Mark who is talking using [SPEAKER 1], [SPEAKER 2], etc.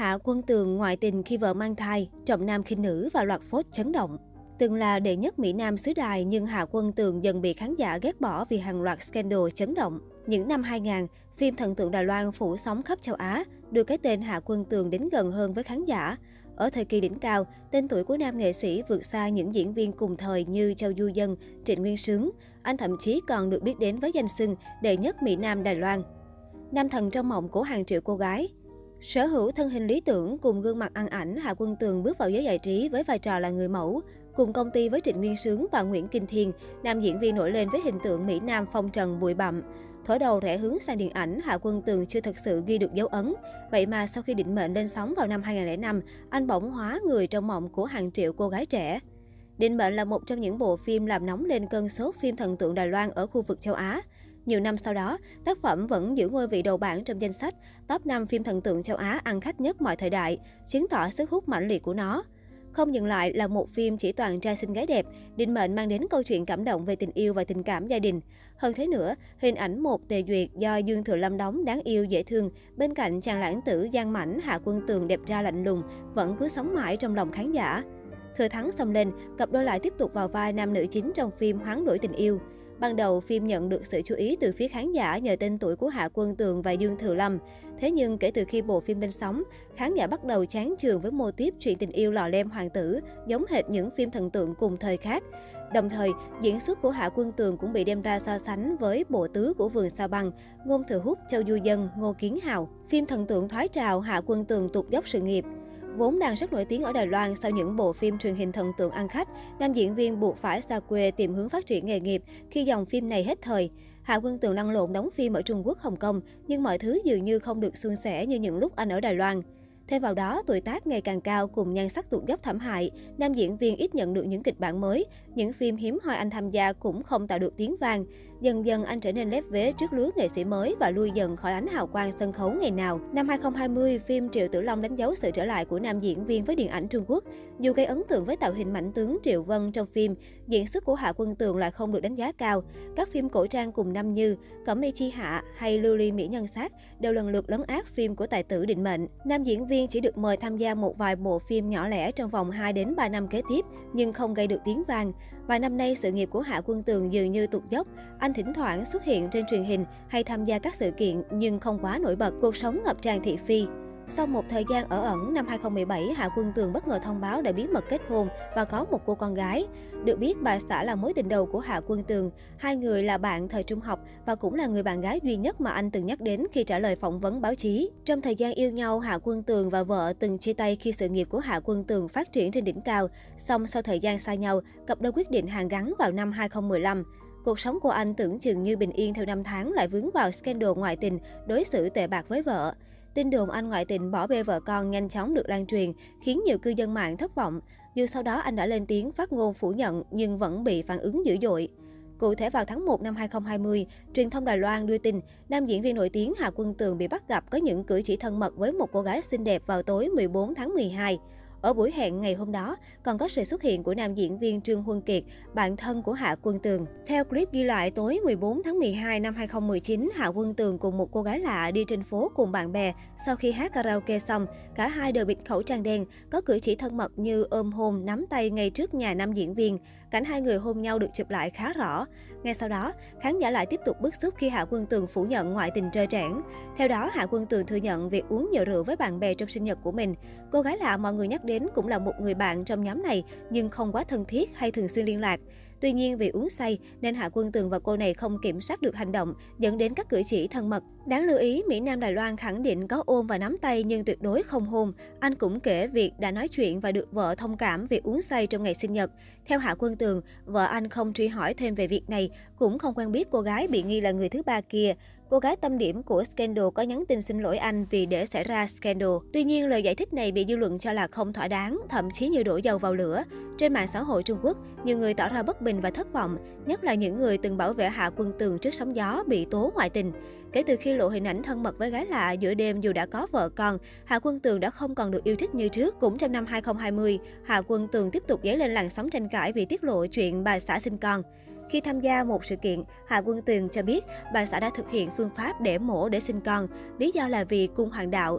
[SPEAKER 1] Hạ Quân Tường ngoại tình khi vợ mang thai, trọng nam khinh nữ và loạt phốt chấn động. Từng là đệ nhất Mỹ Nam xứ đài nhưng Hạ Quân Tường dần bị khán giả ghét bỏ vì hàng loạt scandal chấn động. Những năm 2000, phim Thần tượng Đài Loan phủ sóng khắp châu Á, đưa cái tên Hạ Quân Tường đến gần hơn với khán giả. Ở thời kỳ đỉnh cao, tên tuổi của nam nghệ sĩ vượt xa những diễn viên cùng thời như Châu Du Dân, Trịnh Nguyên Sướng. Anh thậm chí còn được biết đến với danh xưng đệ nhất Mỹ Nam Đài Loan. Nam thần trong mộng của hàng triệu cô gái, Sở hữu thân hình lý tưởng cùng gương mặt ăn ảnh, Hạ Quân Tường bước vào giới giải trí với vai trò là người mẫu. Cùng công ty với Trịnh Nguyên Sướng và Nguyễn Kinh Thiên, nam diễn viên nổi lên với hình tượng Mỹ Nam phong trần bụi bặm. Thở đầu rẽ hướng sang điện ảnh, Hạ Quân Tường chưa thực sự ghi được dấu ấn. Vậy mà sau khi định mệnh lên sóng vào năm 2005, anh bỗng hóa người trong mộng của hàng triệu cô gái trẻ. Định mệnh là một trong những bộ phim làm nóng lên cơn sốt phim thần tượng Đài Loan ở khu vực châu Á. Nhiều năm sau đó, tác phẩm vẫn giữ ngôi vị đầu bảng trong danh sách top 5 phim thần tượng châu Á ăn khách nhất mọi thời đại, chứng tỏ sức hút mãnh liệt của nó. Không dừng lại là một phim chỉ toàn trai xinh gái đẹp, định mệnh mang đến câu chuyện cảm động về tình yêu và tình cảm gia đình. Hơn thế nữa, hình ảnh một tề duyệt do Dương Thừa Lâm đóng đáng yêu dễ thương, bên cạnh chàng lãng tử Giang Mảnh Hạ Quân Tường đẹp trai lạnh lùng, vẫn cứ sống mãi trong lòng khán giả. Thừa thắng xông lên, cặp đôi lại tiếp tục vào vai nam nữ chính trong phim Hoán đổi tình yêu. Ban đầu, phim nhận được sự chú ý từ phía khán giả nhờ tên tuổi của Hạ Quân Tường và Dương Thừa Lâm. Thế nhưng kể từ khi bộ phim lên sóng, khán giả bắt đầu chán chường với mô tiếp chuyện tình yêu lò lem hoàng tử, giống hệt những phim thần tượng cùng thời khác. Đồng thời, diễn xuất của Hạ Quân Tường cũng bị đem ra so sánh với bộ tứ của Vườn Sao Băng, Ngôn Thừa Hút, Châu Du Dân, Ngô Kiến Hào. Phim thần tượng thoái trào, Hạ Quân Tường tụt dốc sự nghiệp. Vốn đang rất nổi tiếng ở Đài Loan sau những bộ phim truyền hình thần tượng ăn khách, nam diễn viên buộc phải xa quê tìm hướng phát triển nghề nghiệp khi dòng phim này hết thời. Hạ Quân Tường lăn lộn đóng phim ở Trung Quốc, Hồng Kông, nhưng mọi thứ dường như không được suôn sẻ như những lúc anh ở Đài Loan. Thêm vào đó, tuổi tác ngày càng cao cùng nhan sắc tụt dốc thảm hại, nam diễn viên ít nhận được những kịch bản mới, những phim hiếm hoi anh tham gia cũng không tạo được tiếng vang. Dần dần anh trở nên lép vế trước lứa nghệ sĩ mới và lui dần khỏi ánh hào quang sân khấu ngày nào. Năm 2020, phim Triệu Tử Long đánh dấu sự trở lại của nam diễn viên với điện ảnh Trung Quốc. Dù gây ấn tượng với tạo hình mảnh tướng Triệu Vân trong phim, diễn xuất của Hạ Quân Tường lại không được đánh giá cao. Các phim cổ trang cùng năm như Cẩm Mê Chi Hạ hay Lưu Ly Mỹ Nhân Sát đều lần lượt lấn át phim của tài tử định mệnh. Nam diễn viên chỉ được mời tham gia một vài bộ phim nhỏ lẻ trong vòng 2 đến 3 năm kế tiếp, nhưng không gây được tiếng vang. Vài năm nay, sự nghiệp của Hạ Quân Tường dường như tụt dốc. Anh thỉnh thoảng xuất hiện trên truyền hình hay tham gia các sự kiện nhưng không quá nổi bật, cuộc sống ngập tràn thị phi. Sau một thời gian ở ẩn, năm 2017, Hạ Quân Tường bất ngờ thông báo đã bí mật kết hôn và có một cô con gái. Được biết, bà xã là mối tình đầu của Hạ Quân Tường. Hai người là bạn thời trung học và cũng là người bạn gái duy nhất mà anh từng nhắc đến khi trả lời phỏng vấn báo chí. Trong thời gian yêu nhau, Hạ Quân Tường và vợ từng chia tay khi sự nghiệp của Hạ Quân Tường phát triển trên đỉnh cao. Song sau thời gian xa nhau, cặp đôi quyết định hàn gắn vào năm 2015. Cuộc sống của anh tưởng chừng như bình yên theo năm tháng lại vướng vào scandal ngoại tình, đối xử tệ bạc với vợ. Tin đồn anh ngoại tình bỏ bê vợ con nhanh chóng được lan truyền, khiến nhiều cư dân mạng thất vọng. Dù sau đó anh đã lên tiếng phát ngôn phủ nhận nhưng vẫn bị phản ứng dữ dội. Cụ thể vào tháng 1 năm 2020, truyền thông Đài Loan đưa tin nam diễn viên nổi tiếng Hà Quân Tường bị bắt gặp có những cử chỉ thân mật với một cô gái xinh đẹp vào tối 14 tháng 12. Ở buổi hẹn ngày hôm đó, còn có sự xuất hiện của nam diễn viên Trương Huân Kiệt, bạn thân của Hạ Quân Tường. Theo clip ghi lại tối 14 tháng 12 năm 2019, Hạ Quân Tường cùng một cô gái lạ đi trên phố cùng bạn bè. Sau khi hát karaoke xong, cả hai đều bịt khẩu trang đen, có cử chỉ thân mật như ôm hôn, nắm tay ngay trước nhà nam diễn viên. Cảnh hai người hôn nhau được chụp lại khá rõ. Ngay sau đó, khán giả lại tiếp tục bức xúc khi Hạ Quân Tường phủ nhận ngoại tình trơ trẽn. Theo đó, Hạ Quân Tường thừa nhận việc uống nhiều rượu với bạn bè trong sinh nhật của mình. Cô gái lạ mọi người nhắc đến cũng là một người bạn trong nhóm này nhưng không quá thân thiết hay thường xuyên liên lạc. Tuy nhiên vì uống say nên Hạ Quân Tường và cô này không kiểm soát được hành động, dẫn đến các cử chỉ thân mật. Đáng lưu ý, Mỹ Nam Đài Loan khẳng định có ôm và nắm tay nhưng tuyệt đối không hôn. Anh cũng kể việc đã nói chuyện và được vợ thông cảm vì uống say trong ngày sinh nhật. Theo Hạ Quân Tường, vợ anh không truy hỏi thêm về việc này, cũng không quen biết cô gái bị nghi là người thứ ba kia. Cô gái tâm điểm của scandal có nhắn tin xin lỗi anh vì để xảy ra scandal. Tuy nhiên, lời giải thích này bị dư luận cho là không thỏa đáng, thậm chí như đổ dầu vào lửa. Trên mạng xã hội Trung Quốc, nhiều người tỏ ra bất bình và thất vọng, nhất là những người từng bảo vệ Hạ Quân Tường trước sóng gió bị tố ngoại tình. Kể từ khi lộ hình ảnh thân mật với gái lạ giữa đêm dù đã có vợ con, Hạ Quân Tường đã không còn được yêu thích như trước. Cũng trong năm 2020, Hạ Quân Tường tiếp tục dấy lên làn sóng tranh cãi vì tiết lộ chuyện bà xã sinh con. Khi tham gia một sự kiện, Hạ Quân Tuyền cho biết bà xã đã thực hiện phương pháp để mổ để sinh con. Lý do là vì cung hoàng đạo,